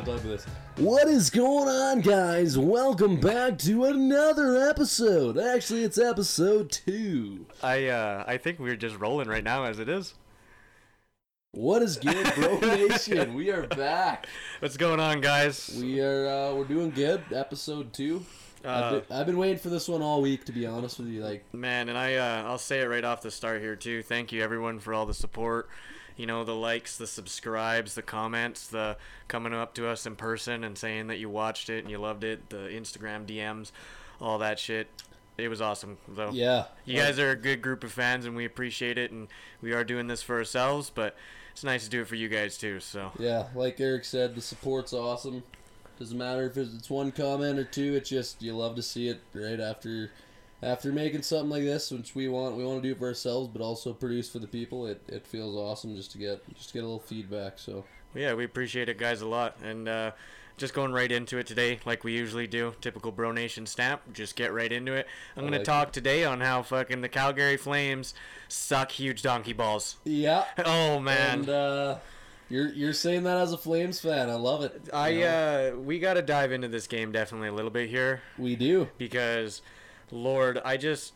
on top of this. What is going on, guys? Welcome back to another episode. Actually, it's episode two. I uh, I think we're just rolling right now as it is. What is good, Bro Nation? We are back. What's going on, guys? We are uh, we're doing good. Episode two. I've, Uh, been, I've been waiting for this one all week, to be honest with you. Like, man, and I uh, I'll say it right off the start here too. Thank you everyone for all the support. You know, the likes, the subscribes, the comments, the coming up to us in person and saying that you watched it and you loved it, the Instagram DMs, all that shit. It was awesome. So yeah, you guys are a good group of fans and we appreciate it and we are doing this for ourselves, but it's nice to do it for you guys too. So Yeah, like Eric said, the support's awesome. Doesn't matter if it's one comment or two. It's just you love to see it right after after making something like this, which we want. We want to do it for ourselves, but also produce for the people. It, it feels awesome just to get just to get a little feedback. So Yeah, we appreciate it, guys, a lot. And uh, just going right into it today, like we usually do, typical Bro Nation stamp. Just get right into it. I'm gonna like talk today on how fucking the Calgary Flames suck huge donkey balls. yeah, Oh man, and uh, you're you're saying that as a Flames fan. I love it. I know? uh, we gotta dive into this game definitely a little bit here we do. because, Lord, I just.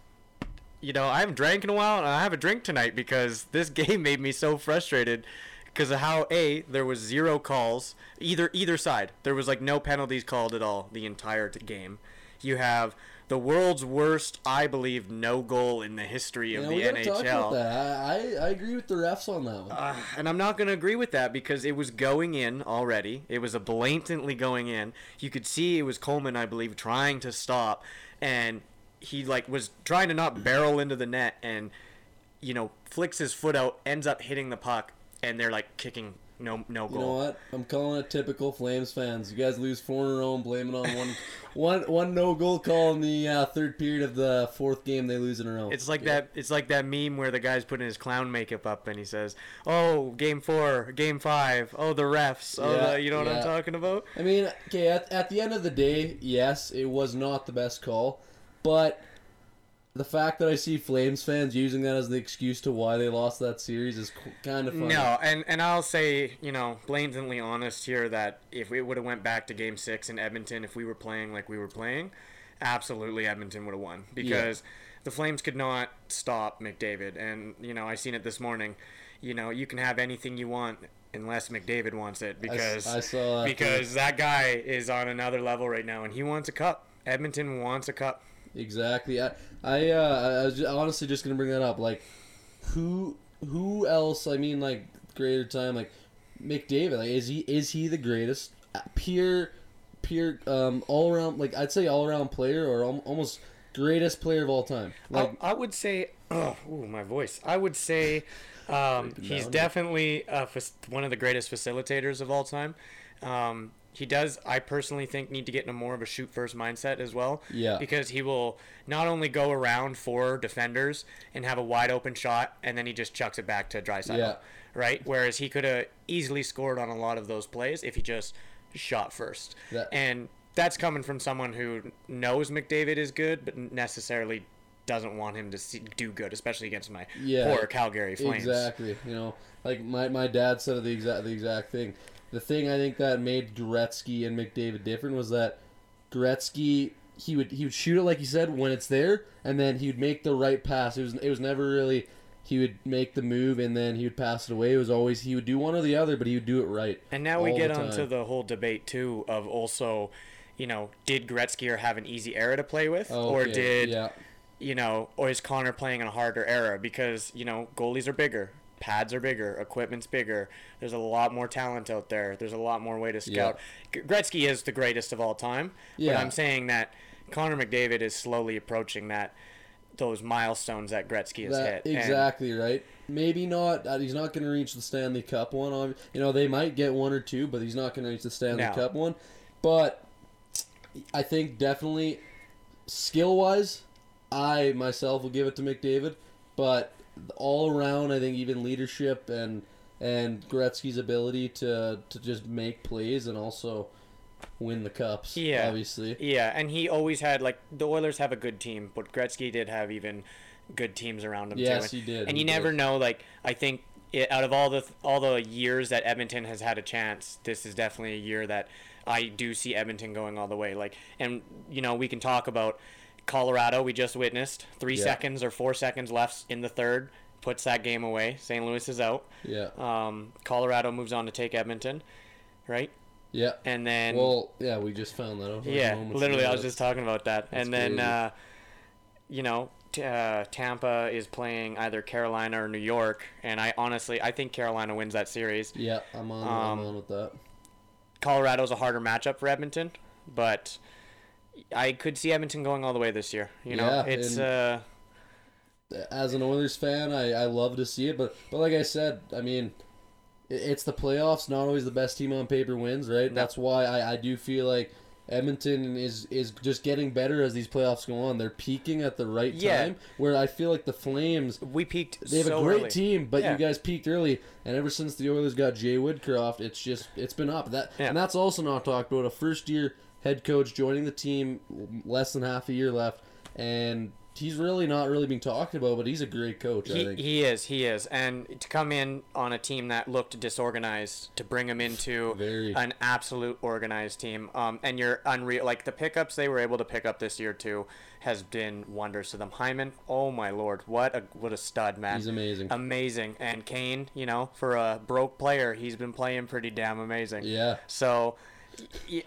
You know, I haven't drank in a while, and I have a drink tonight because this game made me so frustrated because of how a there was zero calls either either side. There was like no penalties called at all the entire t- game. You have the world's worst, I believe, no goal in the history of know, the we gotta talk about NHL. that. I, I I agree with the refs on that one. Uh, and I'm not going to agree with that because it was going in already. It was a blatantly going in. You could see it was Coleman, I believe, trying to stop, and he like was trying to not barrel into the net, and you know flicks his foot out, ends up hitting the puck, and they're like kicking no no goal. You know what? I'm calling it typical Flames fans. You guys lose four in a row and blame it on one, one, one no goal call in the uh, third period of the fourth game they lose in a row. It's like Yeah. that. It's like that meme where the guy's putting his clown makeup up and he says, "Oh, game four, game five. Oh, the refs. Oh, Yeah, the, you know what yeah. I'm talking about." I mean, okay, at, at the end of the day, yes, it was not the best call, but the fact that I see Flames fans using that as the excuse to why they lost that series is kind of funny. No, and and I'll say, you know, blatantly honest here that if we would have went back to Game Six in Edmonton, if we were playing like we were playing, absolutely Edmonton would have won because the Flames could not stop McDavid, and you know I seen it this morning. You know, you can have anything you want unless McDavid wants it because I saw that because that guy is on another level right now, and he wants a cup. Edmonton wants a cup. Exactly. I, I, uh, I was ju- honestly just gonna bring that up. Like, who, who else? I mean, like greater time, like McDavid. Like, is he is he the greatest? Pure, pure, um, all around. Like, I'd say all around player or al- almost greatest player of all time. Like, I, I would say, oh, ooh, my voice. I would say um, he's definitely uh, one of the greatest facilitators of all time. Um, he does, I personally think, need to get into more of a shoot first mindset as well. Yeah. Because he will not only go around four defenders and have a wide open shot, and then he just chucks it back to Draisaitl. Yeah. Right? Whereas he could have easily scored on a lot of those plays if he just shot first. That- and that's coming from someone who knows McDavid is good, but necessarily doesn't want him to see, do good, especially against my Yeah, poor Calgary Flames. Exactly. You know, like my, my dad said the exact the exact thing. The thing I think that made Gretzky and McDavid different was that Gretzky he would he would shoot it like he said when it's there, and then he would make the right pass. It was it was never really he would make the move and then he would pass it away. It was always he would do one or the other, but he would do it right. And now we get the on to the whole debate too of also, you know, did Gretzky have an easy era to play with, or did yeah you know, or is Connor playing in a harder era because you know goalies are bigger, pads are bigger, equipment's bigger. There's a lot more talent out there. There's a lot more way to scout. G Gretzky is the greatest of all time, yeah. but I'm saying that Connor McDavid is slowly approaching that those milestones that Gretzky has That, hit. And- exactly right. Maybe not. Uh, he's not going to reach the Stanley Cup one. You know, they might get one or two, but he's not going to reach the Stanley No. Cup one. But I think definitely skill wise, I myself will give it to McDavid. But all around, I think even leadership and and Gretzky's ability to to just make plays and also win the cups. Yeah. obviously. Yeah, and he always had like the Oilers have a good team, but Gretzky did have even good teams around him Yes, too. he did, And you never did. know. Like I think it, out of all the all the years that Edmonton has had a chance, this is definitely a year that I do see Edmonton going all the way. Like, and you know, we can talk about Colorado. We just witnessed three Yeah. seconds or four seconds left in the third, puts that game away. St. Louis is out. Yeah. Um, Colorado moves on to take Edmonton, right? Yeah. And then Well, yeah, we just found that out. yeah, literally. I was just talking about that. That's and then, uh, you know, uh, Tampa is playing either Carolina or New York, and I honestly, I think Carolina wins that series. Yeah, I'm on. Um, I'm on with that. Colorado's a harder matchup for Edmonton, but I could see Edmonton going all the way this year. You know, Yeah, it's uh, As an Oilers fan, I, I love to see it, but but like I said, I mean, it's the playoffs. Not always the best team on paper wins, right? No. That's why I, I do feel like Edmonton is is just getting better as these playoffs go on. They're peaking at the right Yeah. time. Where I feel like the Flames we peaked. They have so a great early. team, but Yeah. you guys peaked early, and ever since the Oilers got Jay Woodcroft, it's just it's been up. That Yeah. and that's also not talked about. A first year head coach joining the team, less than half a year left, and he's really not really being talked about. But he's a great coach. I He, think. he is, he is, and to come in on a team that looked disorganized, to bring him into Very. an absolute organized team, um, and you're unreal. Like the pickups they were able to pick up this year too, has been wonders to them. Hyman, oh my lord, what a what a stud man! He's amazing. amazing. And Kane, you know, for a broke player, he's been playing pretty damn amazing. yeah, So,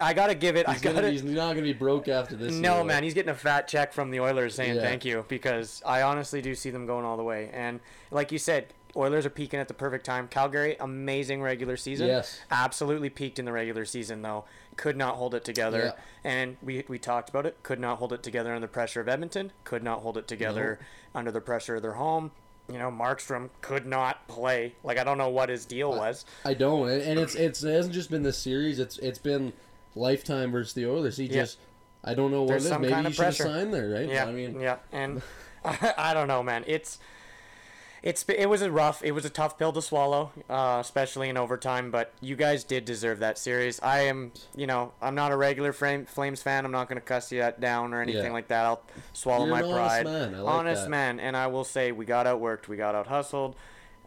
I gotta give it. he's, I gonna, gotta. he's not gonna be broke after this. No, year, man, he's getting a fat check from the Oilers saying Yeah. thank you because I honestly do see them going all the way. And like you said, Oilers are peaking at the perfect time. Calgary, amazing regular season. Yes. Absolutely peaked in the regular season though. Could not hold it together. Yeah. And we we talked about it. Could not hold it together under the pressure of Edmonton. Could not hold it together under the pressure of their home. You know, Markstrom could not play. Like I don't know what his deal was. I don't, and, it's it's it hasn't just been this series. It's it's been lifetime versus the Oilers. He Yeah. just I don't know what There's it is. some Maybe kind he of should have pressure. signed there, right? Yeah, I mean, yeah, and I, I don't know, man. It's it's it was a rough, it was a tough pill to swallow, uh, especially in overtime. But you guys did deserve that series. I am, you know, I'm not a regular frame, Flames fan. I'm not going to cuss you that down or anything Yeah. like that. I'll swallow You're my an honest pride. man. Like honest that. man, and I will say we got outworked, we got out hustled,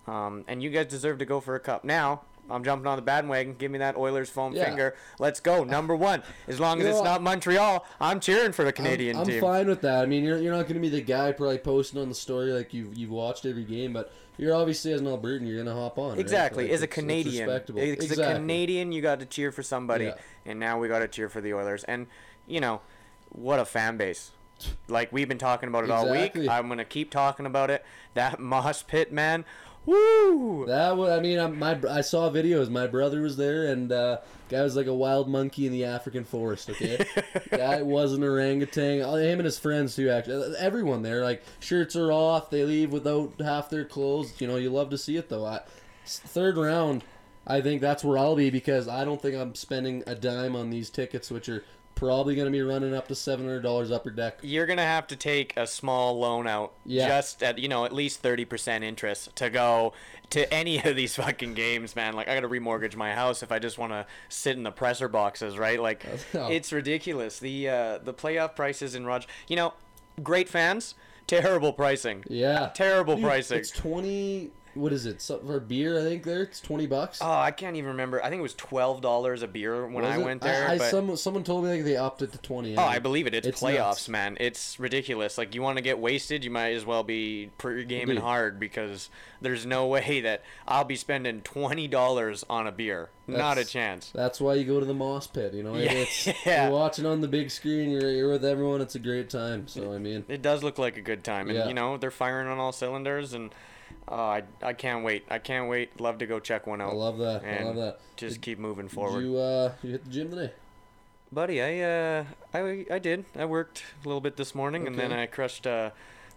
um, and you guys deserve to go for a cup. Now I'm jumping on the bandwagon. Give me that Oilers foam Yeah. finger. Let's go, number one. As long as You it's not Montreal, I'm cheering for the I'm- Canadian I'm, team. fine with that. I mean, you're, you're not going to be the guy probably posting on the story like you've you've watched every game, but you're obviously as an Albertan, you're going to hop on. right? Exactly. Like, as a Canadian, respectable. as exactly. a Canadian, you got to cheer for somebody, Yeah. and now we got to cheer for the Oilers. And you know, what a fan base! Like we've been talking about it all week. I'm gonna keep talking about it. That mosh pit, man. Woo! That was, I mean, I'm, my I saw videos. My brother was there, and uh, guy was like a wild monkey in the African forest. Okay, guy was an orangutan. Uh, Him and his friends too. Actually, Uh, everyone there, like shirts are off. They leave without half their clothes. You know, you love to see it though. I, third round, I think that's where I'll be because I don't think I'm spending a dime on these tickets, which are probably going to be running up to seven hundred dollars upper deck. You're gonna have to take a small loan out, Yeah. just at you know at least thirty percent interest to go to any of these fucking games, man. Like I gotta remortgage my house if I just want to sit in the presser boxes, right? Like it's ridiculous. The uh, the playoff prices in Rog, you know, great fans, terrible pricing. Yeah, Terrible Dude, pricing. It's twenty. What is it? For beer, I think there it's twenty bucks. Oh, I can't even remember. I think it was twelve dollars a beer when Was I it? went there. I, but... some, someone told me like they opted to twenty. Oh, I believe it. It's, It's playoffs, nuts. man. It's ridiculous. Like you want to get wasted, you might as well be pre-gaming Dude. hard because there's no way that I'll be spending twenty dollars on a beer. Not a chance. That's why you go to the Mosh Pit. You know, Yeah. you're watching on the big screen. You're, you're with everyone. It's a great time. So I mean, It does look like a good time, and Yeah. you know they're firing on all cylinders, and uh, I I can't wait. I can't wait. Love to go check one out. I love that. I love that. Just keep moving Did forward, you uh, you hit the gym today? buddy. I uh I I did. I worked a little bit this morning, and then I crushed. Uh,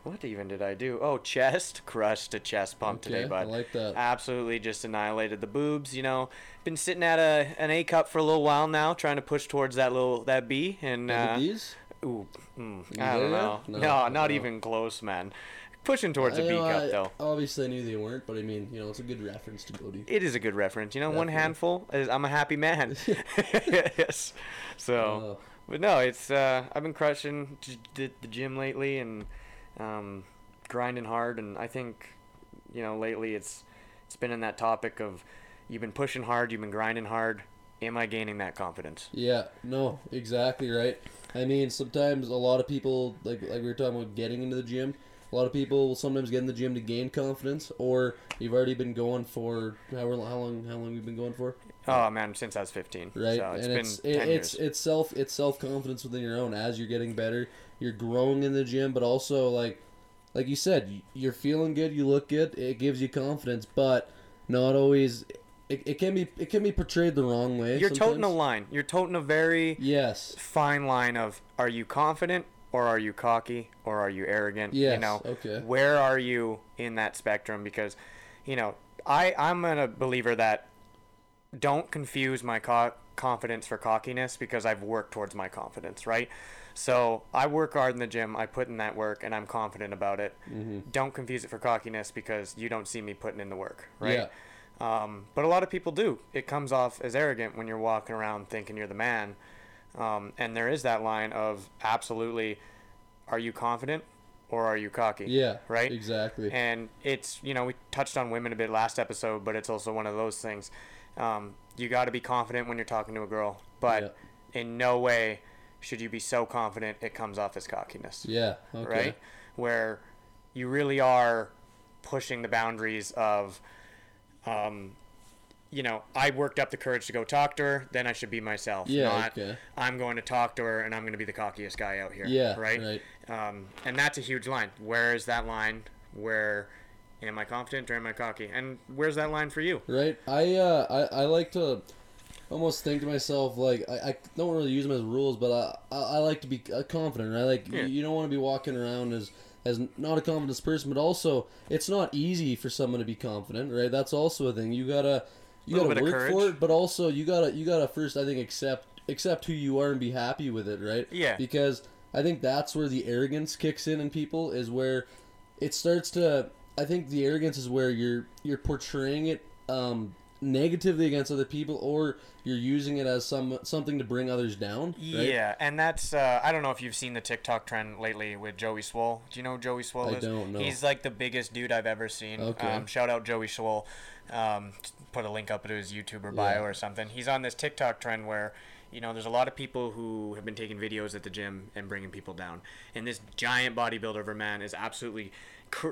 what even did I do? Oh, chest. Crushed a chest pump today, Okay, bud. I like that. absolutely just annihilated the boobs. You know, been sitting at a an A cup for a little while now, trying to push towards that little that B, and uh, these? ooh, mm, I don't know. No, No, not no. even close, man. Pushing towards a I B know, cup I- though. Obviously, I knew they weren't, but I mean, you know, it's a good reference to go to. It is a good reference. You know, one handful is I'm a happy man. yes. So, Oh. but no, it's uh, I've been crushing the gym lately and um, grinding hard, and I think you know lately it's it's been in that topic of you've been pushing hard, you've been grinding hard. Am I gaining that confidence? Yeah, no, exactly right. I mean, sometimes a lot of people, like like we were talking about getting into the gym, a lot of people will sometimes get in the gym to gain confidence, or you've already been going for how, how long? How long you've been going for? Oh man, since I was 15. Right, So it's and it's 10 it, years. it's it's self it's self confidence within your own as you're getting better. You're growing in the gym, but also like like you said, you're feeling good, you look good, it gives you confidence, but not always. It, it can be it can be portrayed the wrong way. You're toting a line. You're toting a very Yes. fine line of are you confident or are you cocky or are you arrogant? You Yes, know, okay. where are you in that spectrum? Because, you know, I I'm a believer that don't confuse my co- confidence for cockiness because I've worked towards my confidence, right? So I work hard in the gym. I put in that work, and I'm confident about it. Mm-hmm. Don't confuse it for cockiness because you don't see me putting in the work, right? Yeah. Um, but a lot of people do. It comes off as arrogant when you're walking around thinking you're the man. Um, and there is that line of absolutely, are you confident or are you cocky? Yeah. Right? Exactly. And it's, you know, we touched on women a bit last episode, but it's also one of those things. Um, you got to be confident when you're talking to a girl, but in no way should you be so confident it comes off as cockiness yeah. Okay. right? Where you really are pushing the boundaries of, um, you know, I worked up the courage to go talk to her, then I should be myself. Yeah, Not, okay. I'm going to talk to her and I'm going to be the cockiest guy out here. Yeah, Right? right. Um, and that's a huge line. Where is that line? Where am I confident or am I cocky? And where's that line for you? Right. I uh I, I like to almost think to myself like I, I don't really use them as rules, but I I, I like to be uh, confident. Right. Like Yeah. you, you don't want to be walking around as as not a confident person, but also it's not easy for someone to be confident. Right. That's also a thing. You gotta you gotta work for it, but also you gotta you gotta first I think accept accept who you are and be happy with it. Right. Yeah. Because I think that's where the arrogance kicks in in people is where it starts to I think the arrogance is where you're you're portraying it um negatively against other people or you're using it as some something to bring others down. Right? Yeah, and that's uh, I don't know if you've seen the TikTok trend lately with Joey Swole. Do you know who Joey Swole I is? don't know. He's like the biggest dude I've ever seen. Okay. Um, shout out Joey Swole. Um, put a link up to his YouTuber bio Yeah. or something. He's on this TikTok trend where you know there's a lot of people who have been taking videos at the gym and bringing people down, and this giant bodybuilder of a man is absolutely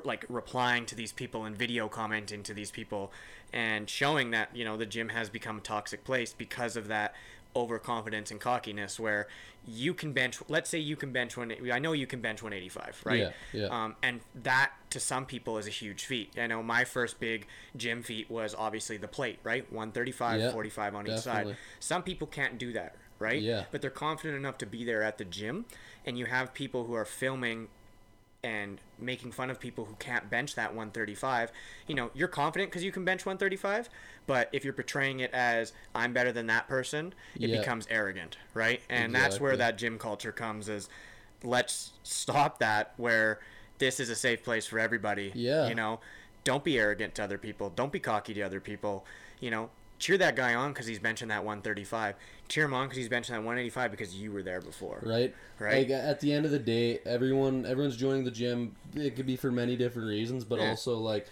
like replying to these people and video commenting to these people and showing that you know the gym has become a toxic place because of that overconfidence and cockiness where you can bench let's say you can bench one I know you can bench 185 right Yeah, yeah. um, and that to some people is a huge feat I know my first big gym feat was obviously the plate right 135 Yeah, 45 on each definitely. side some people can't do that right Yeah. but they're confident enough to be there at the gym and you have people who are filming and making fun of people who can't bench that 135 you know you're confident because you can bench 135 but if you're portraying it as i'm better than that person it Yeah. becomes arrogant right? And that's where that gym culture comes is let's stop that where this is a safe place for everybody Yeah. you know? Don't be arrogant to other people. Don't be cocky to other people. You know cheer that guy on because he's benching that 135 cheer him on because he's benching that 185 because you were there before Right. Right. Like at the end of the day, everyone everyone's joining the gym. It could be for many different reasons, but Yeah. also like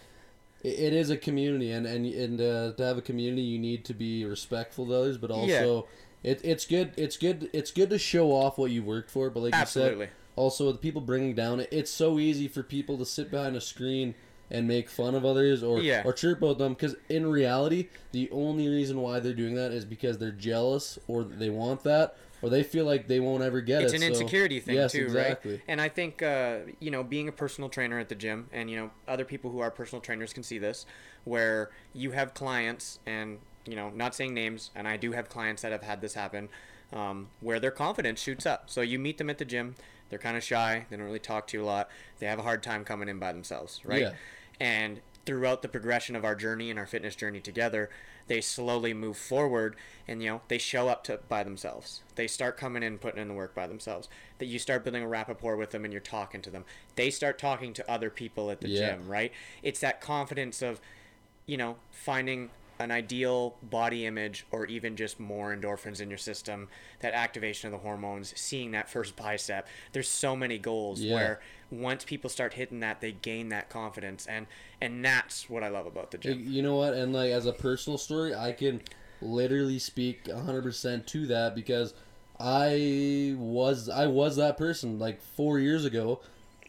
it, it is a community, and and and uh, to have a community, you need to be respectful to others, but also. It, it's good. It's good. It's good to show off what you worked for, but like Absolutely. you said, also with people bringing down it, it's so easy for people to sit behind a screen and make fun of others or Yeah. or chirp about them. Because in reality, the only reason why they're doing that is because they're jealous or they want that or they feel like they won't ever get it's it. It's an so- insecurity thing yes, too, exactly. right? And I think uh, you know, being a personal trainer at the gym, and you know, other people who are personal trainers can see this, where you have clients, and you know, not saying names, and I do have clients that have had this happen, um, where their confidence shoots up. So you meet them at the gym, they're kind of shy, they don't really talk to you a lot, they have a hard time coming in by themselves, right? Yeah. And throughout the progression of our journey and our fitness journey together, they slowly move forward and you know they show up to by themselves. They start coming in, putting in the work by themselves. That you start building a rapport with them and you're talking to them. They start talking to other people at the Yeah. gym, right? It's that confidence of, you know, finding an ideal body image or even just more endorphins in your system, that activation of the hormones, seeing that first bicep. There's so many goals Yeah. where once people start hitting that, they gain that confidence, and and that's what I love about the gym. You know what? And like as a personal story, I can literally speak 100% to that because I was I was that person like 4 years ago.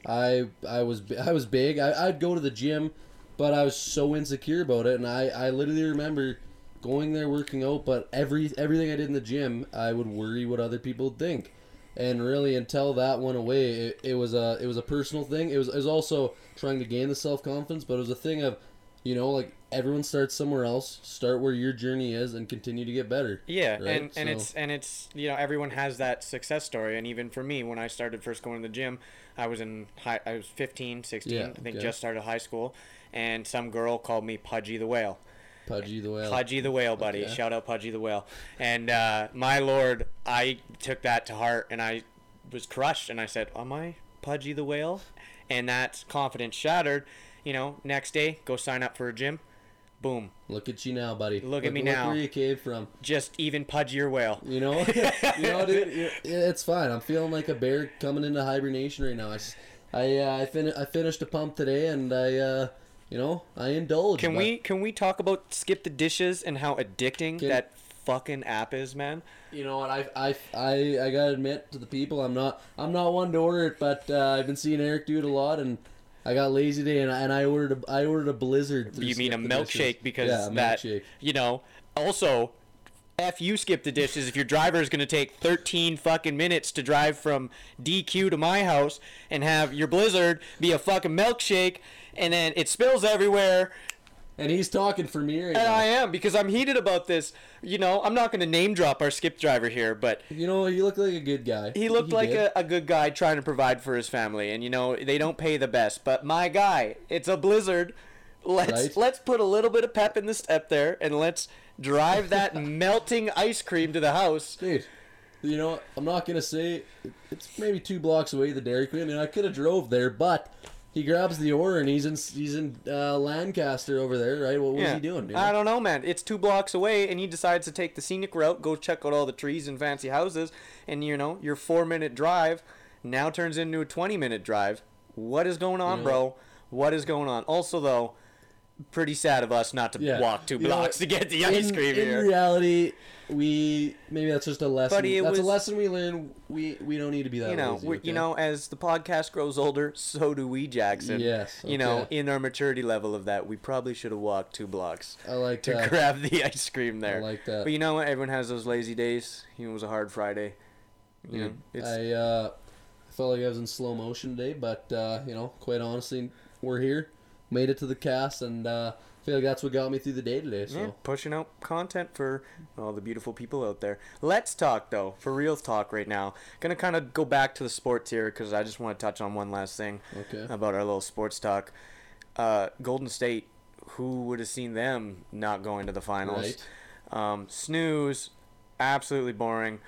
I I was I was big. I, I'd go to the gym, but I was so insecure about it and I I literally remember going there working out, but every everything I did in the gym, I would worry what other people would think. And really, until that went away, it, it was a it was a personal thing. It was it was also trying to gain the self confidence, but it was a thing of, you know, like everyone starts somewhere else. Start where your journey is, and continue to get better. Yeah, right? and, and So- it's and it's you know everyone has that success story, and even for me, when I started first going to the gym, I was in high, I was 15, 16, Yeah, I think okay. just started high school, and some girl called me Pudgy the Whale. Pudgy the whale. Pudgy the Whale, buddy. Okay. Shout out Pudgy the Whale. And uh, my lord, I took that to heart, and I was crushed, and I said, "Am I Pudgy the Whale?" And that confidence shattered. You know, next day, go sign up for a gym. Boom, Look at you now, buddy. Look at me look now. where you came from. just even pudgier whale. You know, you know, dude. It's fine. I'm feeling like a bear coming into hibernation right now. I, I, uh, I, fin- I finished a pump today, and I, uh, you know, I indulge. Can but- we can we talk about skip the dishes and how addicting Can- that fucking app is, man? You know what? I, I, I, I gotta admit to the people, I'm not, I'm not one to order it, but uh, I've been seeing Eric do it a lot, and I got lazy today, and I, and I ordered, a, I ordered a Blizzard. You mean a the Dishes. milkshake because yeah, a that milkshake. you know. Also, F you skip the dishes if your driver is gonna take 13 fucking minutes to drive from DQ to my house and have your Blizzard be a fucking milkshake and then it spills everywhere And he's talking for me right and now. I am because I'm heated about this. You know, I'm not gonna name drop our skip driver here, but you know, you look like a good guy. He looked like a, a good guy trying to provide for his family, and you know they don't pay the best. But my guy, it's a blizzard. Let's Right. let's put a little bit of pep in the step there, and let's drive that melting ice cream to the house. Dude, you know, I'm not gonna say it's maybe two blocks away the Dairy Queen, and I could have drove there, but he grabs the order and he's in he's in uh, Lancaster over there, right? What was he doing, dude? I don't know, man. It's two blocks away, and he decides to take the scenic route, go check out all the trees and fancy houses, and you know your four minute drive now turns into a twenty minute drive. What is going on, Yeah. bro? What is going on? Also, though, pretty sad of us not to Yeah. walk two You know blocks what? to get the ice in, cream here. in reality, we maybe that's just a lesson. Buddy, that's a lesson we learn. We we don't need to be that. you know, lazy, okay? you know, as the podcast grows older, so do we, Jackson. Yes, You know, in our maturity level of that, we probably should have walked two blocks I like to that. grab the ice cream there. I like that. But you know what? Everyone has those lazy days. Know, it was a hard Friday. You know, it's I uh, felt like I was in slow motion today, but uh, you know, quite honestly, we're here, made it to the cast, and uh, I feel like that's what got me through the day today. So yeah, pushing out content for all the beautiful people out there. Let's talk though, for real talk right now. Gonna kind of go back to the sports here because I just want to touch on one last thing okay, about our little sports talk. Uh, Golden State, who would have seen them not going to the finals? right. Um, snooze, absolutely boring.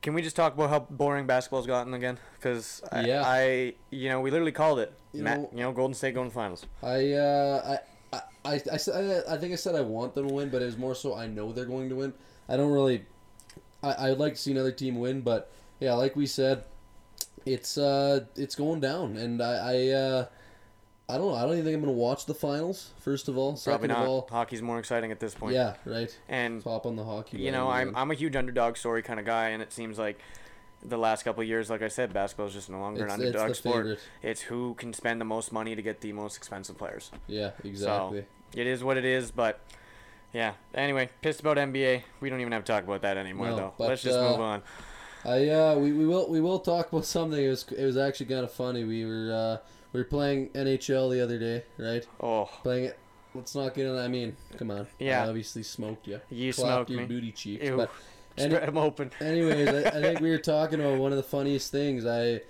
Can we just talk about how boring basketball's gotten again? Because I, Yeah. I, you know, we literally called it. You Ma- know- you know, Golden State going to finals. I uh, I, I, I, I, I think I said I want them to win, but it was more so I know they're going to win. I don't really. I I'd like to see another team win, but yeah, like we said, it's uh it's going down, and I I uh. I don't know. I don't even think I'm gonna watch the finals. First of all, Probably second not. of all, Hockey's more exciting at this point. yeah, right. And Top on the hockey. you know, I'm. I'm a huge underdog story kind of guy, and it seems like the last couple of years, like I said, basketball is just no longer It's- an it's underdog the sport. favorite. It's who can spend the most money to get the most expensive players. Yeah, exactly. It is what it is, but yeah. Anyway, pissed about NBA. We don't even have to talk about that anymore, No, though. but, Let's just uh, move on. I uh, we, we will we will talk about something. It was it was actually kind of funny. We were uh, we were playing NHL the other day, right? Oh, Playing it. Let's not get in. I mean, come on. Yeah. I obviously smoked you. You Clapped smoked your me. booty cheeks. Ew. But any, spread 'em open. anyways, I, I think we were talking about one of the funniest things. I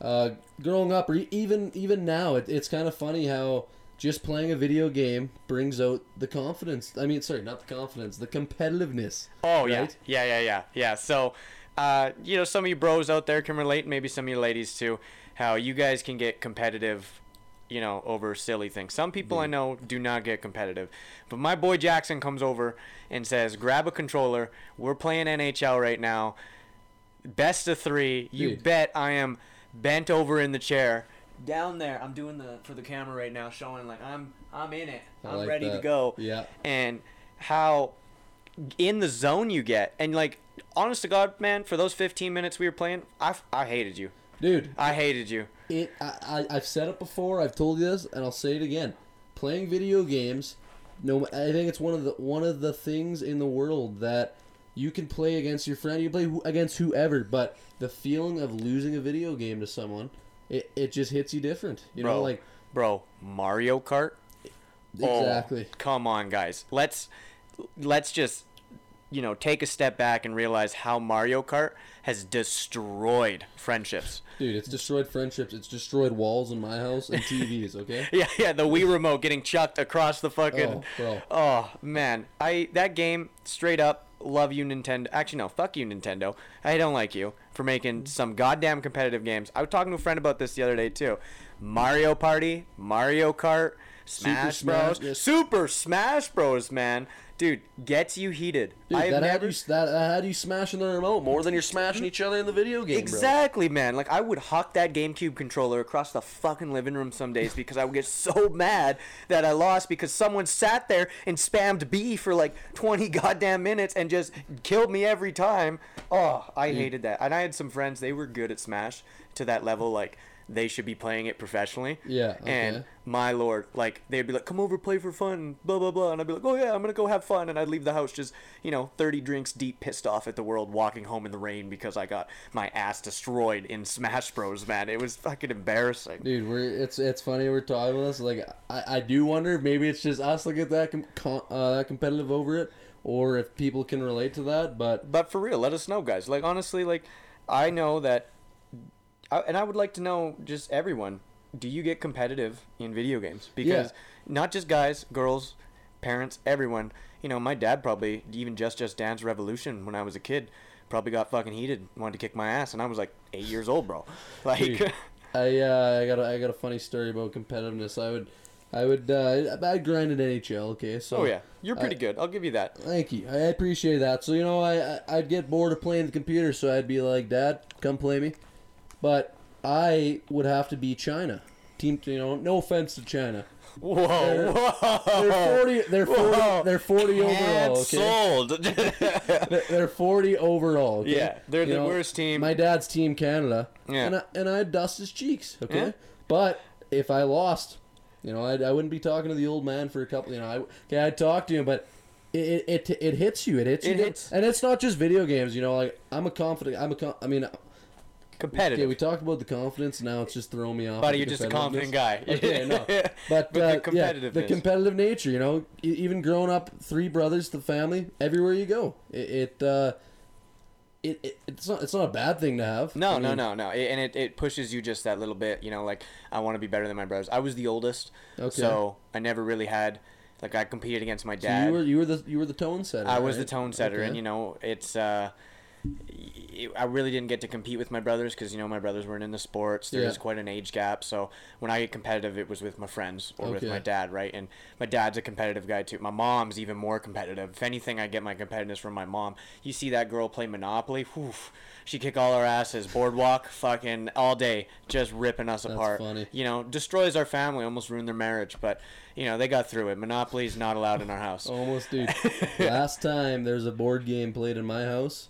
uh, growing up, or even even now, it, it's kind of funny how just playing a video game brings out the confidence. I mean, sorry, not the confidence, the competitiveness. Oh yeah, yeah, yeah, yeah, yeah. So, uh, you know, some of you bros out there can relate. Maybe some of you ladies too. How you guys can get competitive you know, over silly things. Some people I know do not get competitive. But my boy Jackson comes over and says, "Grab a controller. We're playing NHL right now. Best of 3. You Dude. bet I am bent over in the chair." Down there, I'm doing the for the camera right now, showing like I'm I'm in it. I I'm like ready to go Yeah. and how in the zone you get. And like, honest to God, man, for those 15 minutes we were playing, I, I hated you. Dude, I hated you. it I, I I've said it before. I've told you this, and I'll say it again. Playing video games, no, I think it's one of the one of the things in the world that you can play against your friend. You play who, against whoever, but the feeling of losing a video game to someone, it, it just hits you different. You bro, know, like bro, Mario Kart. Oh, exactly. come on, guys. Let's let's just you know take a step back and realize how Mario Kart has destroyed friendships. Dude, it's destroyed friendships. It's destroyed walls in my house and TVs. Okay. Yeah, yeah, the Wii remote getting chucked across the fucking. Oh. Oh, man, I that game straight up love you Nintendo. Actually, no, fuck you Nintendo. I don't like you for making some goddamn competitive games. I was talking to a friend about this the other day too. Mario Party, Mario Kart, Smash Smash, Bros, yes. Super Smash Bros, man, dude, gets you heated. Dude, I've that had never you that, that had you smashing the remote more than you're smashing each other in the video game. bro. Exactly, man. Like I would huck that GameCube controller across the fucking living room some days because I would get so mad that I lost because someone sat there and spammed B for like 20 goddamn minutes and just killed me every time. Oh, I hated that. And I had some friends, they were good at Smash to that level like they should be playing it professionally. Yeah, And my lord, like they'd be like, "Come over, play for fun," blah blah blah, and I'd be like, "Oh yeah, I'm gonna go have fun," and I'd leave the house just, you know, 30 drinks deep, pissed off at the world, walking home in the rain because I got my ass destroyed in Smash Bros. Man, it was fucking embarrassing. Dude, we're it's it's funny we're talking about this. Like, I, I do wonder if maybe it's just us that get that com- uh, that competitive over it, or if people can relate to that. But But for real, let us know, guys. Like honestly, like I know that, I, and I would like to know just everyone. Do you get competitive in video games? Because not just guys, girls, parents, everyone. You know, my dad probably even just just Dance Revolution when I was a kid, probably got fucking heated, wanted to kick my ass, and I was like eight years old, bro. Like, Dude. I uh, I got a, I got a funny story about competitiveness. I would I would uh, I grinded NHL. Okay, so oh yeah, you're pretty I- good. I'll give you that. Thank you. I appreciate that. So you know, I I- I'd get bored of playing the computer, so I'd be like, "Dad, come play me." But I would have to be China. Team, you know, no offense to China. Whoa, They're- whoa, They're forty. They're forty. Whoa. They're forty overall. Okay. Cancelled. They're- They're forty overall. Okay? Yeah, they're You the worst team. My dad's team Canada. Yeah. And I, and I'd dust his cheeks. Okay. Yeah. But if I lost, you know, I'd, I wouldn't be talking to the old man for a couple. You know, I okay, I'd talk to him, but. It, it, it, it hits you. It hits you. It di- hits. And it's not just video games. You know, like I'm a confident. I'm a. I mean, competitive. okay, we talked about the confidence. Now it's just throwing me off. Buddy, you're just a confident guy. Okay, no. But, But the uh, yeah, the competitive nature, you know, even growing up, three brothers, the family, everywhere you go, it, it, uh, it, it it's not it's not a bad thing to have. No, I no, mean, no, no. It, and it, it pushes you just that little bit, you know, like I want to be better than my brothers. I was the oldest, Okay. so I never really had like I competed against my So dad. you were you were the you were the tone setter. I was the tone setter, and you know, it's uh, I really didn't get to compete with my brothers because you know my brothers weren't into sports. There Yeah. was quite an age gap, so when I get competitive, it was with my friends or with my dad, right? And my dad's a competitive guy too. My mom's even more competitive. If anything, I get my competitiveness from my mom. You see that girl play Monopoly? Whew, she kick all our asses. Boardwalk, fucking all day, just ripping us That's apart. funny. You know, destroys our family, almost ruined their marriage, but you know they got through it. Monopoly's not allowed in our house. Almost, dude. Last time there was a board game played in my house,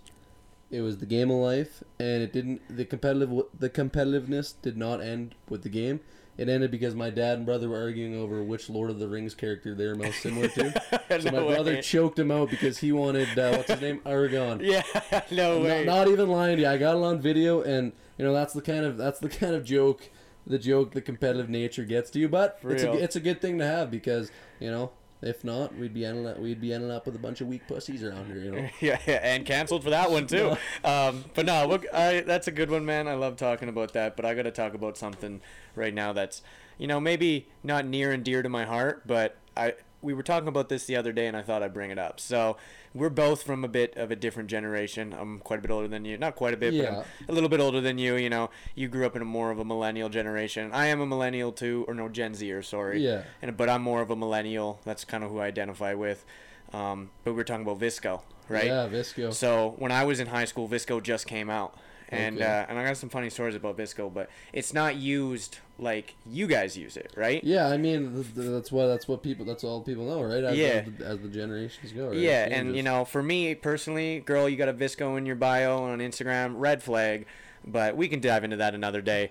it was the game of life, and it didn't. The competitive the competitiveness did not end with the game. It ended because my dad and brother were arguing over which Lord of the Rings character they were most similar to. So my No brother choked him out because he wanted uh, what's his name, Aragorn. Yeah, no way. Not, not even lying to you. I got it on video, and you know that's the kind of that's the kind of joke, the joke the competitive nature gets to you. But For it's a it's a good thing to have because you know if not, we'd be ending up we'd be ending up with a bunch of weak pussies around here. You know. yeah, yeah, and canceled for that one too. Um, but no, look, I, that's a good one, man. I love talking about that. But I got to talk about something right now that's, you know, maybe not near and dear to my heart, but I we were talking about this the other day, and I thought I'd bring it up. So we're both from a bit of a different generation. I'm quite a bit older than you, not quite a bit, but I'm a little bit older than you. You know, you grew up in a more of a millennial generation. I am a millennial too, or no, Gen Zer, sorry. Yeah. And but I'm more of a millennial. That's kind of who I identify with. Um, but we were talking about Visco, right? Yeah, Visco. So when I was in high school, Visco just came out, and Okay. uh, and I got some funny stories about Visco, but it's not used like you guys use it, right? Yeah, I mean th- th- that's what that's what people that's all people know, right? As, Yeah. As the, as the generations go, right? Yeah, and you know, for me personally, girl, you got a Visco in your bio on Instagram, red flag. But we can dive into that another day.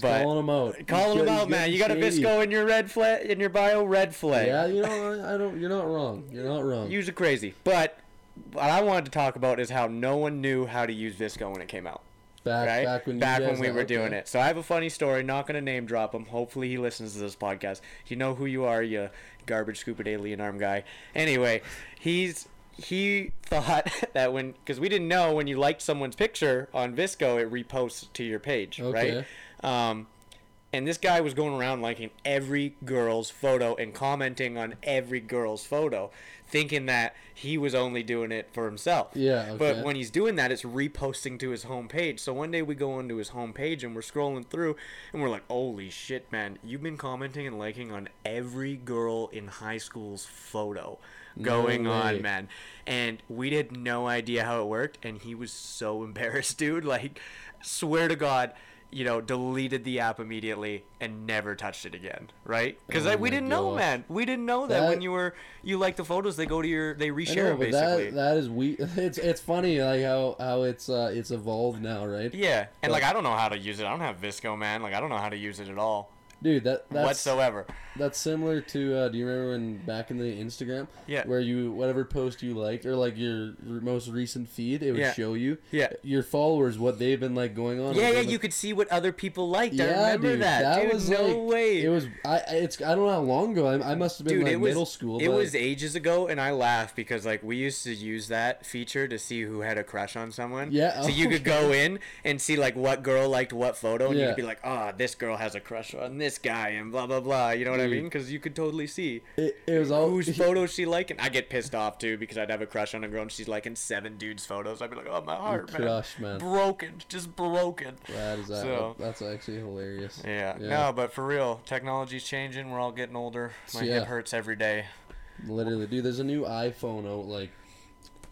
But calling them out, calling He's them out, man. You got a. Visco in your red flag in your bio, red flag. Yeah, you know, I, I don't. You're not wrong. You're not wrong. Use it crazy. But what I wanted to talk about is how no one knew how to use Visco when it came out. Back right? back when you guys we were doing it. So I have a funny story. Not gonna name drop him. Hopefully he listens to this podcast. You know who you are, you garbage scooping alien arm guy. Anyway, he's he thought that when because we didn't know when you liked someone's picture on Visco, it reposts to your page, Okay. right? Um, and this guy was going around liking every girl's photo and commenting on every girl's photo, thinking that he was only doing it for himself. Yeah, But when he's doing that, it's reposting to his homepage. So one day we go onto his homepage and we're scrolling through and we're like, holy shit, man, you've been commenting and liking on every girl in high school's photo going way. on, man. And we had no idea how it worked. And he was so embarrassed, dude. Like, swear to God. You know, deleted the app immediately and never touched it again, right? Because Oh we didn't know, man. We didn't know that, That- when you were you like the photos, they go to your they reshare know, basically. that that is we. It's it's funny like how how it's uh it's evolved now, right? Yeah, and But- like I don't know how to use it. I don't have Visco, man. Like I don't know how to use it at all Dude, that that's whatsoever. that's similar to. Uh, do you remember when back in the Instagram? Yeah. Where you whatever post you liked or like your most recent feed, it would Yeah. show you. Yeah. Your followers, what they've been like going on. Yeah, yeah, like- you could see what other people liked. I Yeah, remember dude, that. dude, was no like, way. It was I. I- It's I don't know how long ago. I, I must have been Dude, like was middle school. It but, was ages ago, and I laugh because like we used to use that feature to see who had a crush on someone. Yeah, So you could go in and see like what girl liked what photo, and you Yeah. could be like, "Ah, this girl has a crush on this guy," and blah blah blah. You know what I mean? Because you could totally see It, it was all whose photos she liking. I get pissed off too because I'd have a crush on a girl and she's liking seven dudes' photos. I'd be like, "Oh my heart, man, crush, man. broken, just broken." That is uh, that. So- that's actually hilarious. Yeah. Yeah. No, but for real, technology's changing. We're all getting older. My Yeah. hip hurts every day. Literally, dude. There's a new iPhone out like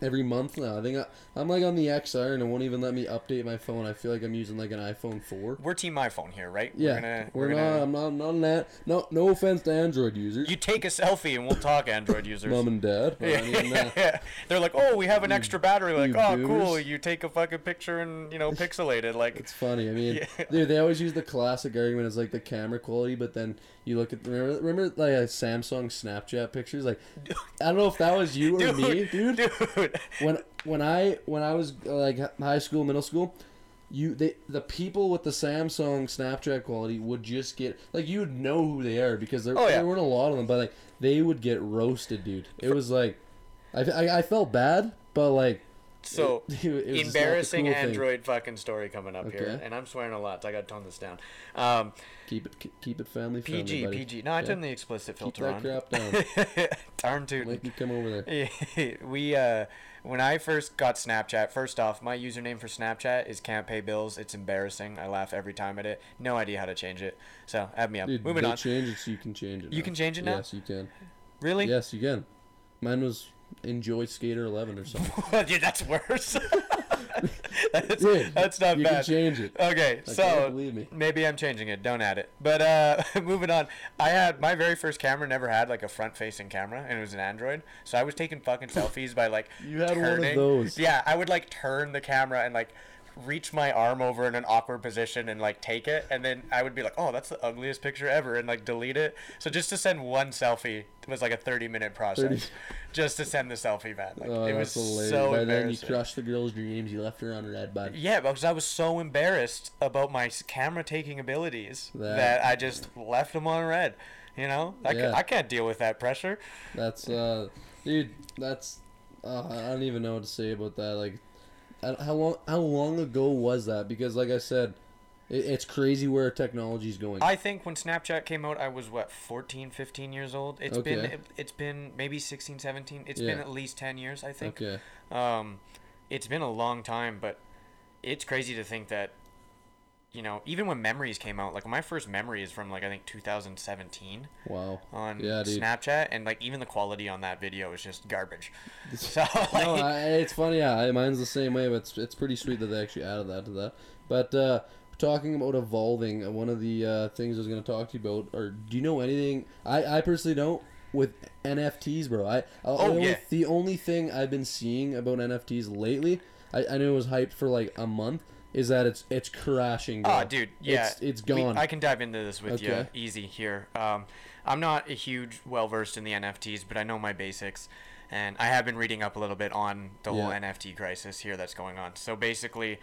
every month now. I think I, I'm like on the XR and it won't even let me update my phone. I feel like I'm using like an iPhone 4. We're Team iPhone here, right? Yeah, We're gonna. we're, We're, not. gonna. I'm not. I'm not on that. No, no offense to Android users, You take a selfie and we'll talk Android users. mom and dad. but I mean, nah. yeah, they're like, oh, we have an extra battery. Like, you oh, cool. You take a fucking picture and you know pixelate it. Like, It's funny. I mean, Yeah. dude, they always use the classic argument as like the camera quality, but then you look at remember remember like uh, Samsung Snapchat pictures. Like, I don't know if that was you or me, dude. dude. when when I when I was like high school, middle school, you they the people with the Samsung Snapchat quality would just get like you would know who they are because there, Oh, yeah. there weren't a lot of them, but like they would get roasted, dude. It was like I, I, I felt bad, but like So it, it was just not the embarrassing cool thing. Android fucking story coming up here, and I'm swearing a lot. So I gotta tone this down. Um, Keep it keep- it family friendly, PG, buddy. PG. No, I Yeah. turned the explicit filter Keep that on. crap down. Darn tootin'. Make me come over there. we uh when I first got Snapchat, first off, my username for Snapchat is can't pay bills. It's embarrassing. I laugh every time at it. No idea how to change it. So add me up. Dude, Moving on. change it so you can change it. You now. can change it now? Yes, you can. Really? Yes, you can. Mine was Enjoy Skater 11 or something. Dude, that's worse. that's, Dude, that's not you bad. can change it. Okay, I so believe me. maybe I'm changing it. Don't add it. But uh, moving on, I had my very first camera never had like a front-facing camera, and it was an Android. So I was taking fucking selfies by like You had one of those. Yeah, I would like turn the camera and like reach my arm over in an awkward position and like take it, and then I would be like, "Oh, that's the ugliest picture ever," and like delete it. So just to send one selfie was like a 30-minute process, 30 just to send the selfie, man. Like, Oh, it was hilarious. so By then you crushed the girl's dreams. You left her on red, bud. Yeah, because I was so embarrassed about my camera taking abilities that, That- I just left them on red. You know, I, Yeah. I can't deal with that pressure. That's uh, dude. That's uh, I don't even know what to say about that. Like, how long how long ago was that? Because like I said, It, it's crazy where technology's going. I think when Snapchat came out, I was what 14, 15 years old. It's been it, it's been maybe 16, 17. It's Yeah. been at least 10 years, I think. okay. Um, it's been a long time, but it's crazy to think that, you know, even when memories came out, like my first memory is from like I think 2017 Wow. on Yeah. Snapchat, and like even the quality on that video is just garbage. So like, no, I, it's funny. Yeah, mine's the same way. But it's it's pretty sweet that they actually added that to that. But uh, talking about evolving, uh, one of the uh, things I was going to talk to you about, or do you know anything? I, I personally don't with NFTs, bro. I Oh, the only, yeah. The only thing I've been seeing about NFTs lately, I, I know it was hyped for like a month, is that it's it's crashing. Bro. Oh, dude, yeah, it's, it's we- gone. I can dive into this with Okay. you easy here. Um, I'm not a huge well versed in the NFTs, but I know my basics, and I have been reading up a little bit on the whole NFT crisis here that's going on. So basically,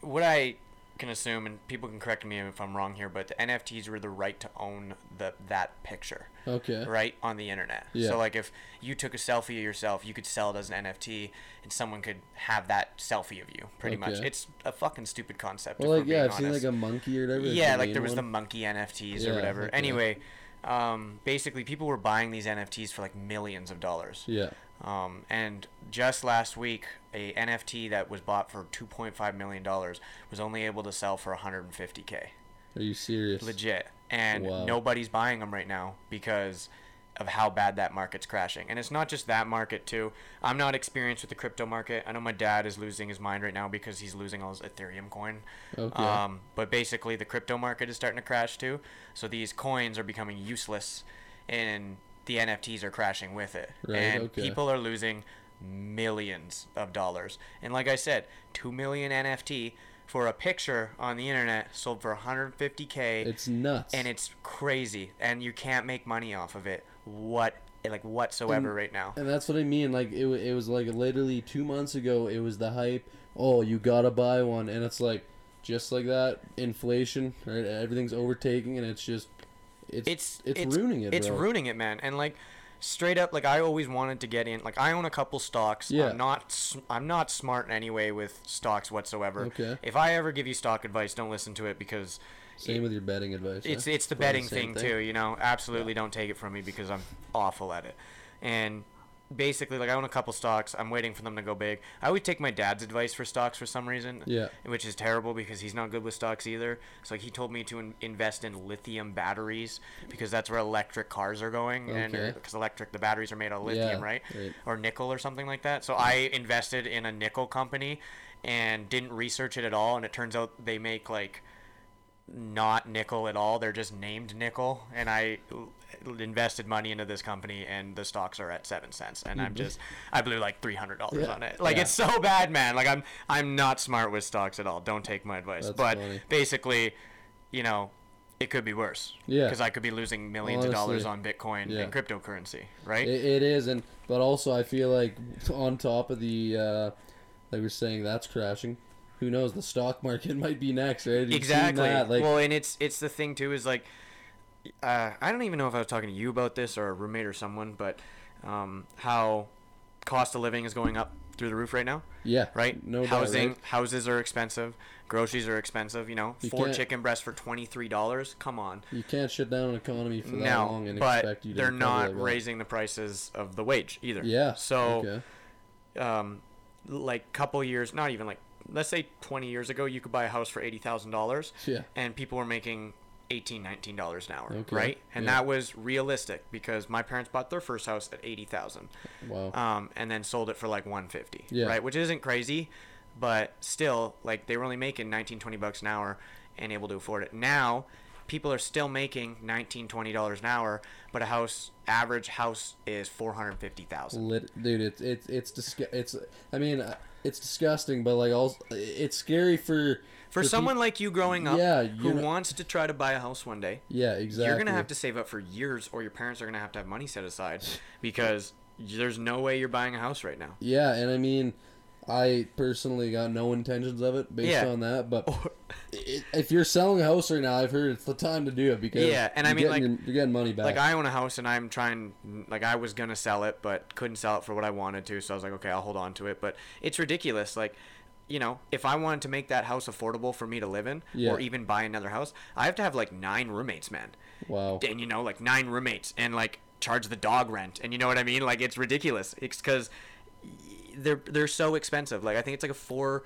what I can assume, and people can correct me if I'm wrong here, but the NFTs were the right to own the that picture okay. right on the internet. Yeah. So like if you took a selfie of yourself, you could sell it as an NFT, and someone could have that selfie of you. Pretty much, it's a fucking stupid concept. Well, like yeah, I've seen like a monkey or whatever. Yeah, like there was the monkey NFTs Yeah, or whatever. okay. Anyway, um, basically people were buying these NFTs for like millions of dollars. Yeah. Um, and just last week, a NFT that was bought for 2.5 million dollars was only able to sell for 150k. Are you serious? Legit. And Wow. nobody's buying them right now because of how bad that market's crashing. And it's not just that market too. I'm not experienced with the crypto market. I know my dad is losing his mind right now because he's losing all his Ethereum coin. Okay. Um, but basically, the crypto market is starting to crash too. So these coins are becoming useless, and the NFTs are crashing with it. Right, and okay. people are losing millions of dollars. And like I said, two million NFT for a picture on the internet sold for 150k It's nuts. and it's crazy and you can't make money off of it what like whatsoever And- right now And that's what I mean. Like it, it was like literally two months ago. It was the hype. Oh, you gotta buy one, and it's like just like that. Inflation, right? Everything's overtaking, and it's just it's it's it's, ruining it. it's bro. ruining it man and like straight up like i always wanted to get in like i own a couple stocks Yeah. i'm not I'm not smart in any way with stocks whatsoever Okay. if i ever give you stock advice don't listen to it because Same with your betting advice. it's huh? it's the Probably betting same thing, too you know absolutely don't take it from me because i'm awful at it and basically like i own a couple stocks i'm waiting for them to go big i would take my dad's advice for stocks for some reason Yeah. which is terrible because he's not good with stocks either so like he told me to in- invest in lithium batteries because that's where electric cars are going and because uh, electric the batteries are made of lithium Yeah, right? right. or nickel or something like that so i invested in a nickel company and didn't research it at all and it turns out they make like not nickel at all. They're just named nickel, and I invested money into this company, and the stocks are at seven cents, and I'm just I blew like three hundred dollars Yeah, on it. Like yeah. it's so bad, man. Like I'm I'm not smart with stocks at all. Don't take my advice. That's but funny. basically, you know. It could be worse. Yeah. Because I could be losing millions of dollars on Bitcoin yeah. and cryptocurrency, right? It, it is, and but also I feel like on top of the, uh, like we're saying, that's crashing. Who knows? The stock market might be next, right? You've exactly. like, well, and it's it's the thing too is like, uh, I don't even know if I was talking to you about this or a roommate or someone, but um, how cost of living is going up through the roof right now, yeah, right? No doubt, Housing, right? houses are expensive, groceries are expensive. You know, You four chicken breasts for twenty three dollars. Come on. You can't shut down an economy for that No, long and but expect you to they're not like that. raising the prices of the wage either. Yeah. So okay. um, like couple years, not even like let's say 20 years ago, you could buy a house for eighty thousand dollars, Yeah. and people were making 18 19 dollars an hour, Okay, right? And yeah. that was realistic because my parents bought their first house at eighty thousand, Wow. um, and then sold it for like 150, Yeah. right? Which isn't crazy, but still, like they were only making 19 20 bucks an hour and able to afford it. Now, people are still making 19 20 dollars an hour, but a house average house is 450,000. Lit, dude, it's it's it's disgu- It's I mean, uh, it's disgusting, but like also, it's scary for For peop- someone like you growing up Yeah, who you're wants to try to buy a house one day, yeah, exactly. you're going to have to save up for years or your parents are going to have to have money set aside because there's no way you're buying a house right now. Yeah, and I mean, I personally got no intentions of it based Yeah. on that. But if you're selling a house right now, I've heard it's the time to do it because Yeah, and I you're mean, like- your- you're getting money back. Like I own a house and I'm trying like I was going to sell it but couldn't sell it for what I wanted to, so I was like, okay, I'll hold on to it, but it's ridiculous like you know, if I wanted to make that house affordable for me to live in, Yeah. or even buy another house, I have to have like nine roommates, man. Wow. And you know, like nine roommates, and like charge the dog rent, and you know what I mean? Like it's ridiculous. It's because they're they're so expensive. Like I think it's like a four,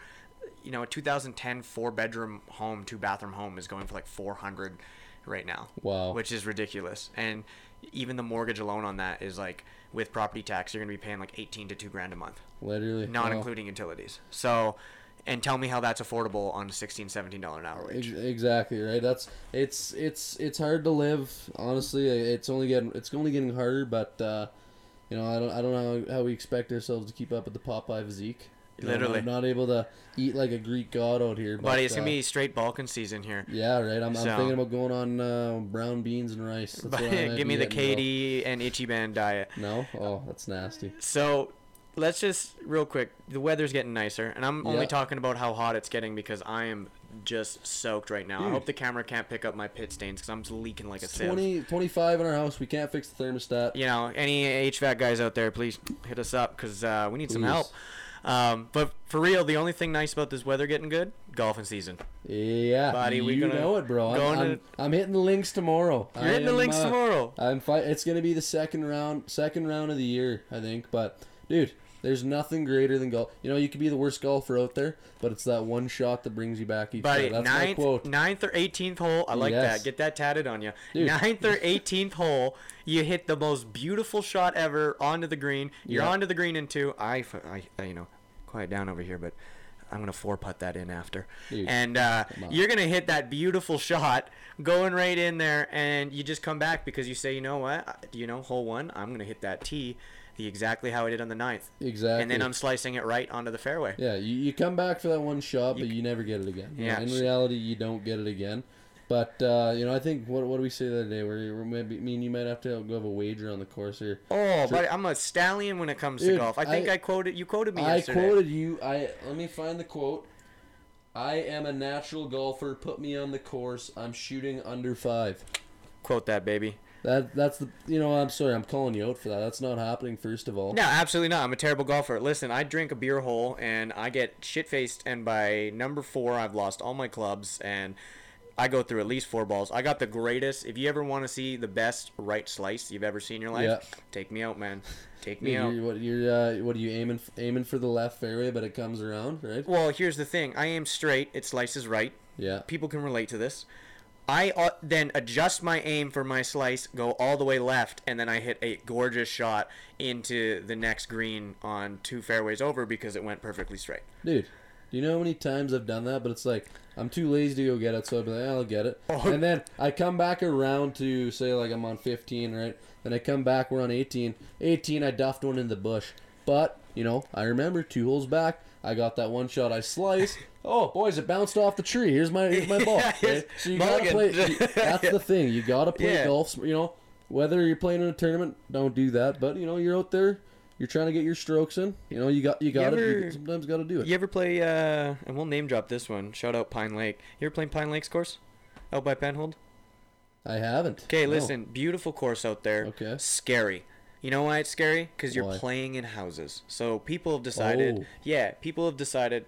you know, a 2010 four bedroom home, two bathroom home is going for like 400 right now. Wow. Which is ridiculous. And even the mortgage alone on that is like with property tax, you're gonna be paying like 18 to two grand a month, Literally. not Wow. including utilities. So, and tell me how that's affordable on a 16 17 dollar an hour wage. Exactly right. That's it's it's it's hard to live. Honestly, it's only getting it's only getting harder. But uh, you know, I don't I don't know how we expect ourselves to keep up with the Popeye physique. You know, Literally. I'm not able to eat like a Greek god out here. But, Buddy, it's uh, gonna be straight bulkin' season here. Yeah, right. I'm, So- I'm thinking about going on uh, brown beans and rice. That's But give me the. KD and Ichiban diet. No, oh, that's nasty. So let's just real quick. The weather's getting nicer, and I'm only Yeah. talking about how hot it's getting because I am just soaked right now. I hope the camera can't pick up my pit stains because I'm just leaking like a It's sieve. 20, 25 in our house. We can't fix the thermostat. You know, any HVAC guys out there, please hit us up because uh, we need some Please. help. Um, but for real, the only thing nice about this weather getting good, golfing season. Yeah, Buddy, we you gonna know it, bro. I'm, I'm, into- I'm hitting the links tomorrow. You're hitting the links uh, tomorrow. I'm fight. It's gonna be the second round, second round of the year, I think. But dude, there's nothing greater than golf. You know, you could be the worst golfer out there, but it's that one shot that brings you back each Buddy. That's my ninth, quote. ninth or 18th hole. I like Yes. that. Get that tatted on you. Dude. Ninth or 18th hole, you hit the most beautiful shot ever onto the green. You're Yeah. onto the green in two. I, I, you know, quiet down over here, but I'm gonna four putt that in after. Dude, and uh, you're gonna hit that beautiful shot, going right in there, and you just come back because you say, you know what, you know, hole one, I'm gonna hit that tee, the exactly how I did on the ninth, Exactly. and then I'm slicing it right onto the fairway. Yeah, you, you come back for that one shot, You but you never get it again. Yeah. in reality, you don't get it again. But uh, you know, I think what what do we say the other day? Where maybe me and you might have to go have a wager on the course here. Oh, but I'm a stallion when it comes to golf. I think I, I- quoted you quoted me I yesterday. quoted you. I let me find the quote. I am a natural golfer. Put me on the course. I'm shooting under five. Quote that, baby. That that's the you know I'm sorry I'm calling you out for that. That's not happening. First of all. No, absolutely not. I'm a terrible golfer. Listen, I drink a beer hole and I get shit faced, and by number four, I've lost all my clubs and. I go through at least four balls. I got the greatest. If you ever want to see the best right slice you've ever seen in your life, Yeah. take me out, man. Take me You're, out. what you're uh, what are you aiming aiming for the left fairway, but it comes around, right? Well, here's the thing. I aim straight. It slices right. Yeah. People can relate to this. I uh, then adjust my aim for my slice, go all the way left, and then I hit a gorgeous shot into the next green on two fairways over because it went perfectly straight. Dude, do you know how many times I've done that? But it's like I'm too lazy to go get it, so I'll be like, I'll get it. Oh. And then I come back around to say like I'm on 15, right? Then I come back, we're on 18. 18, I duffed one in the bush. But you know, I remember two holes back, I got that one shot. I sliced. Oh, boys, it bounced off the tree. Here's my here's my ball. Right? So you gotta play. you- that's the thing. You gotta play Yeah. golf. You know, whether you're playing in a tournament, don't do that. But you know, you're out there. You're trying to get your strokes in. You know, you got you got to sometimes got to do it. You ever play? Uh, and we'll name drop this one. Shout out Pine Lake. You ever playing Pine Lake's course? Out by Penhold. I haven't. Okay, No. listen. Beautiful course out there. Okay. Scary. You know why it's scary? Because you're Why? playing in houses. So people have decided. Oh. Yeah, people have decided.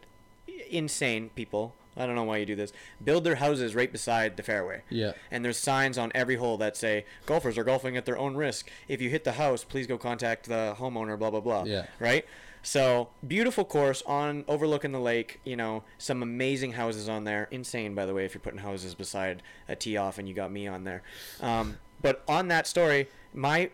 Insane people. I don't know why you do this. Build their houses right beside the fairway. Yeah. And there's signs on every hole that say golfers are golfing at their own risk. If you hit the house, please go contact the homeowner. Blah blah blah. Yeah. Right. So beautiful course on overlooking the lake. You know some amazing houses on there. Insane, by the way, if you're putting houses beside a tee off and you got me on there. Um, but on that story, my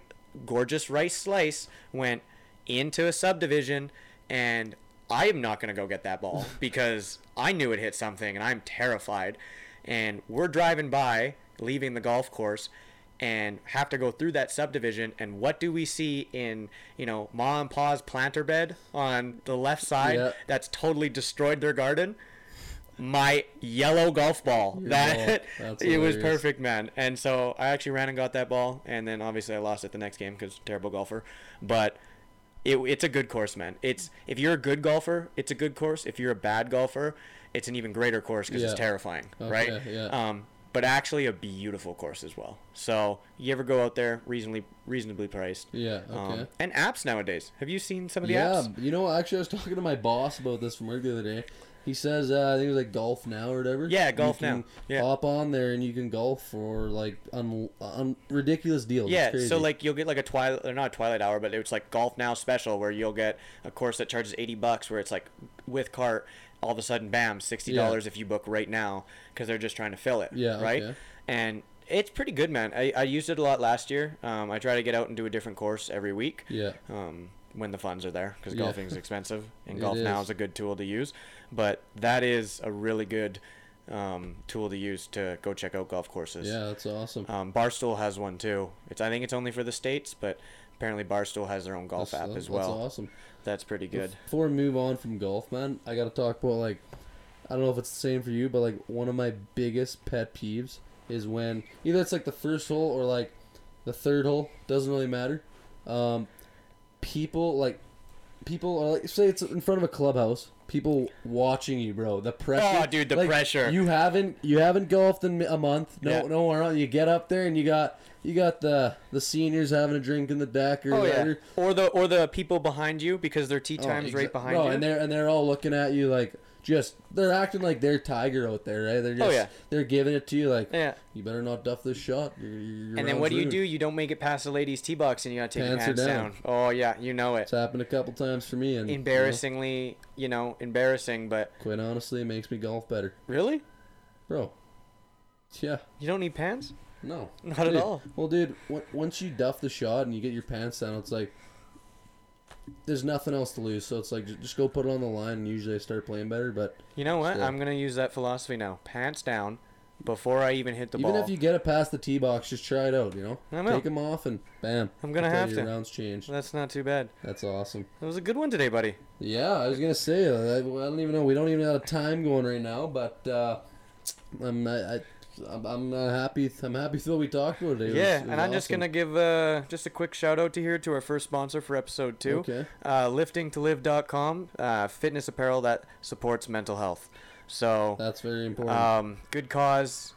gorgeous rice slice went into a subdivision and I am not going to go get that ball because I knew it hit something and I'm terrified. And we're driving by, leaving the golf course, and have to go through that subdivision. And what do we see in, you know, Ma and Pa's planter bed on the left side Yeah. that's totally destroyed their garden? My yellow golf ball. Your that ball. It was perfect, man. And so I actually ran and got that ball, and then obviously I lost it the next game because terrible golfer. But it, it's a good course, man. It's if you're a good golfer, it's a good course. If you're a bad golfer, it's an even greater course because Yeah. it's terrifying, Okay, right? yeah. Um, but actually a beautiful course as well. So you ever go out there reasonably reasonably priced? Yeah. Okay. Um, and apps nowadays. Have you seen some of the yeah. apps? You know, actually, I was talking to my boss about this from work the other day. He says uh, I think it was like golf now or whatever. Yeah, Golf Now. Yeah. Hop on there and you can golf for like un, un, ridiculous deals. Yeah, crazy. so like you'll get like a twilight or not a twilight hour, but it's like golf now special where you'll get a course that charges eighty bucks where it's like with cart. All of a sudden, bam, sixty dollars if you book right now because they're just trying to fill it. Yeah, Right. okay. And it's pretty good, man. I, I used it a lot last year. Um, I try to get out and do a different course every week. yeah, um, when the funds are there because Yeah. golfing is expensive and It golf now is. is a good tool to use but that is a really good um, tool to use to go check out golf courses yeah, that's awesome. um, barstool has one too it's i think it's only for the states but apparently barstool has their own golf That's- app as well. that's awesome. that's pretty good Before we move on from golf, man, I gotta talk about like I don't know if it's the same for you, but like one of my biggest pet peeves is when either it's like the first hole or like the third hole, doesn't really matter. Um, people like people are like say it's in front of a clubhouse, people watching you, bro. The pressure. Oh, dude, the like, pressure. You haven't you haven't golfed in a month. No, Yeah. no, no. You get up there and you got you got the the seniors having a drink in the deck or oh yeah or the or the people behind you because their tee Oh, time's right behind bro, you and they're and they're all looking at you like just they're acting like they're tiger out there, right? They're oh, just Oh, yeah. they're giving it to you like yeah you better not duff this shot. Your, your, your and then what do you ruined." do you don't make it past the ladies tee box and you gotta take Pants your down. down. oh yeah you know it It's happened a couple times for me, and you know, embarrassingly you know embarrassing but quite honestly, it makes me golf better, really bro. Yeah, You don't need pants? no, Not at all. Well, dude, w- once you duff the shot and you get your pants down, it's like there's nothing else to lose. So it's like just go put it on the line, and usually I start playing better. But You know what? Still. I'm gonna use that philosophy now. Pants down before I even hit the even ball. Even if you get it past the tee box, just try it out. You know, I will. take them off and bam. I'm gonna have your to. Rounds change. That's not too bad. That's awesome. It was a good one today, buddy. Yeah, I was gonna say I, I don't even know. We don't even have time going right now, but uh, I'm I, I, I'm, I'm uh, happy. I'm happy with what we talked about today. It was- yeah, it was and I'm just gonna give uh, just a quick shout out to here to our first sponsor for episode two, Okay. uh, liftingtolive.com, uh, fitness apparel that supports mental health. So That's very important. Um, good cause,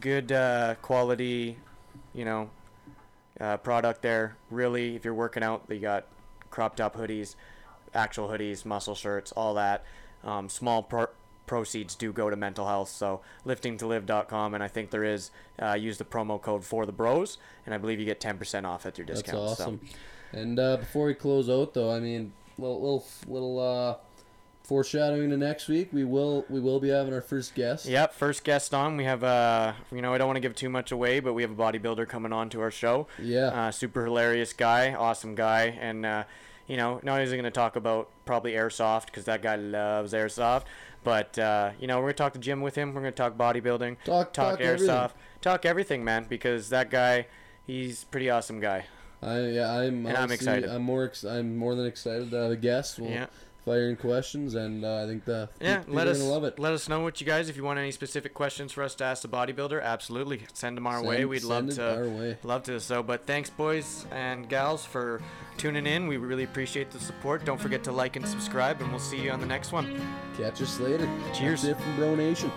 good uh, quality, you know, uh, product there. Really, if you're working out, they got crop top hoodies, actual hoodies, muscle shirts, all that. Um, small proceeds do go to mental health. So liftingtolive.com, and I think there is uh, use the promo code for the bros, and I believe you get 10% off at your discount. That's awesome. So And uh, before we close out, though, I mean, little little little uh, foreshadowing to next week. We will we will be having our first guest. Yep, first guest on. We have, uh, you know, I don't want to give too much away, but we have a bodybuilder coming on to our show. Yeah. Uh, super hilarious guy, awesome guy, and uh, you know, not only is he going to talk about probably airsoft because that guy loves airsoft, but uh, you know, we're going to talk to Jim with him. We're going to talk bodybuilding, Talk- talk everything. airsoft, talk everything, man, because that guy, he's a pretty awesome guy. I yeah I'm And I'm excited. I'm more ex- I'm more than excited to have a guest. We'll Yeah. Fire in questions, and uh, I think the Yeah, people let are us gonna love it. let us know what you guys. If you want any specific questions for us to ask the bodybuilder, absolutely send them our Send- way. We'd love to our way. love to. So, but thanks, boys and gals, for tuning in. We really appreciate the support. Don't forget to like and subscribe, and we'll see you on the next one. Catch us later. Cheers. That's it from Bro Nation.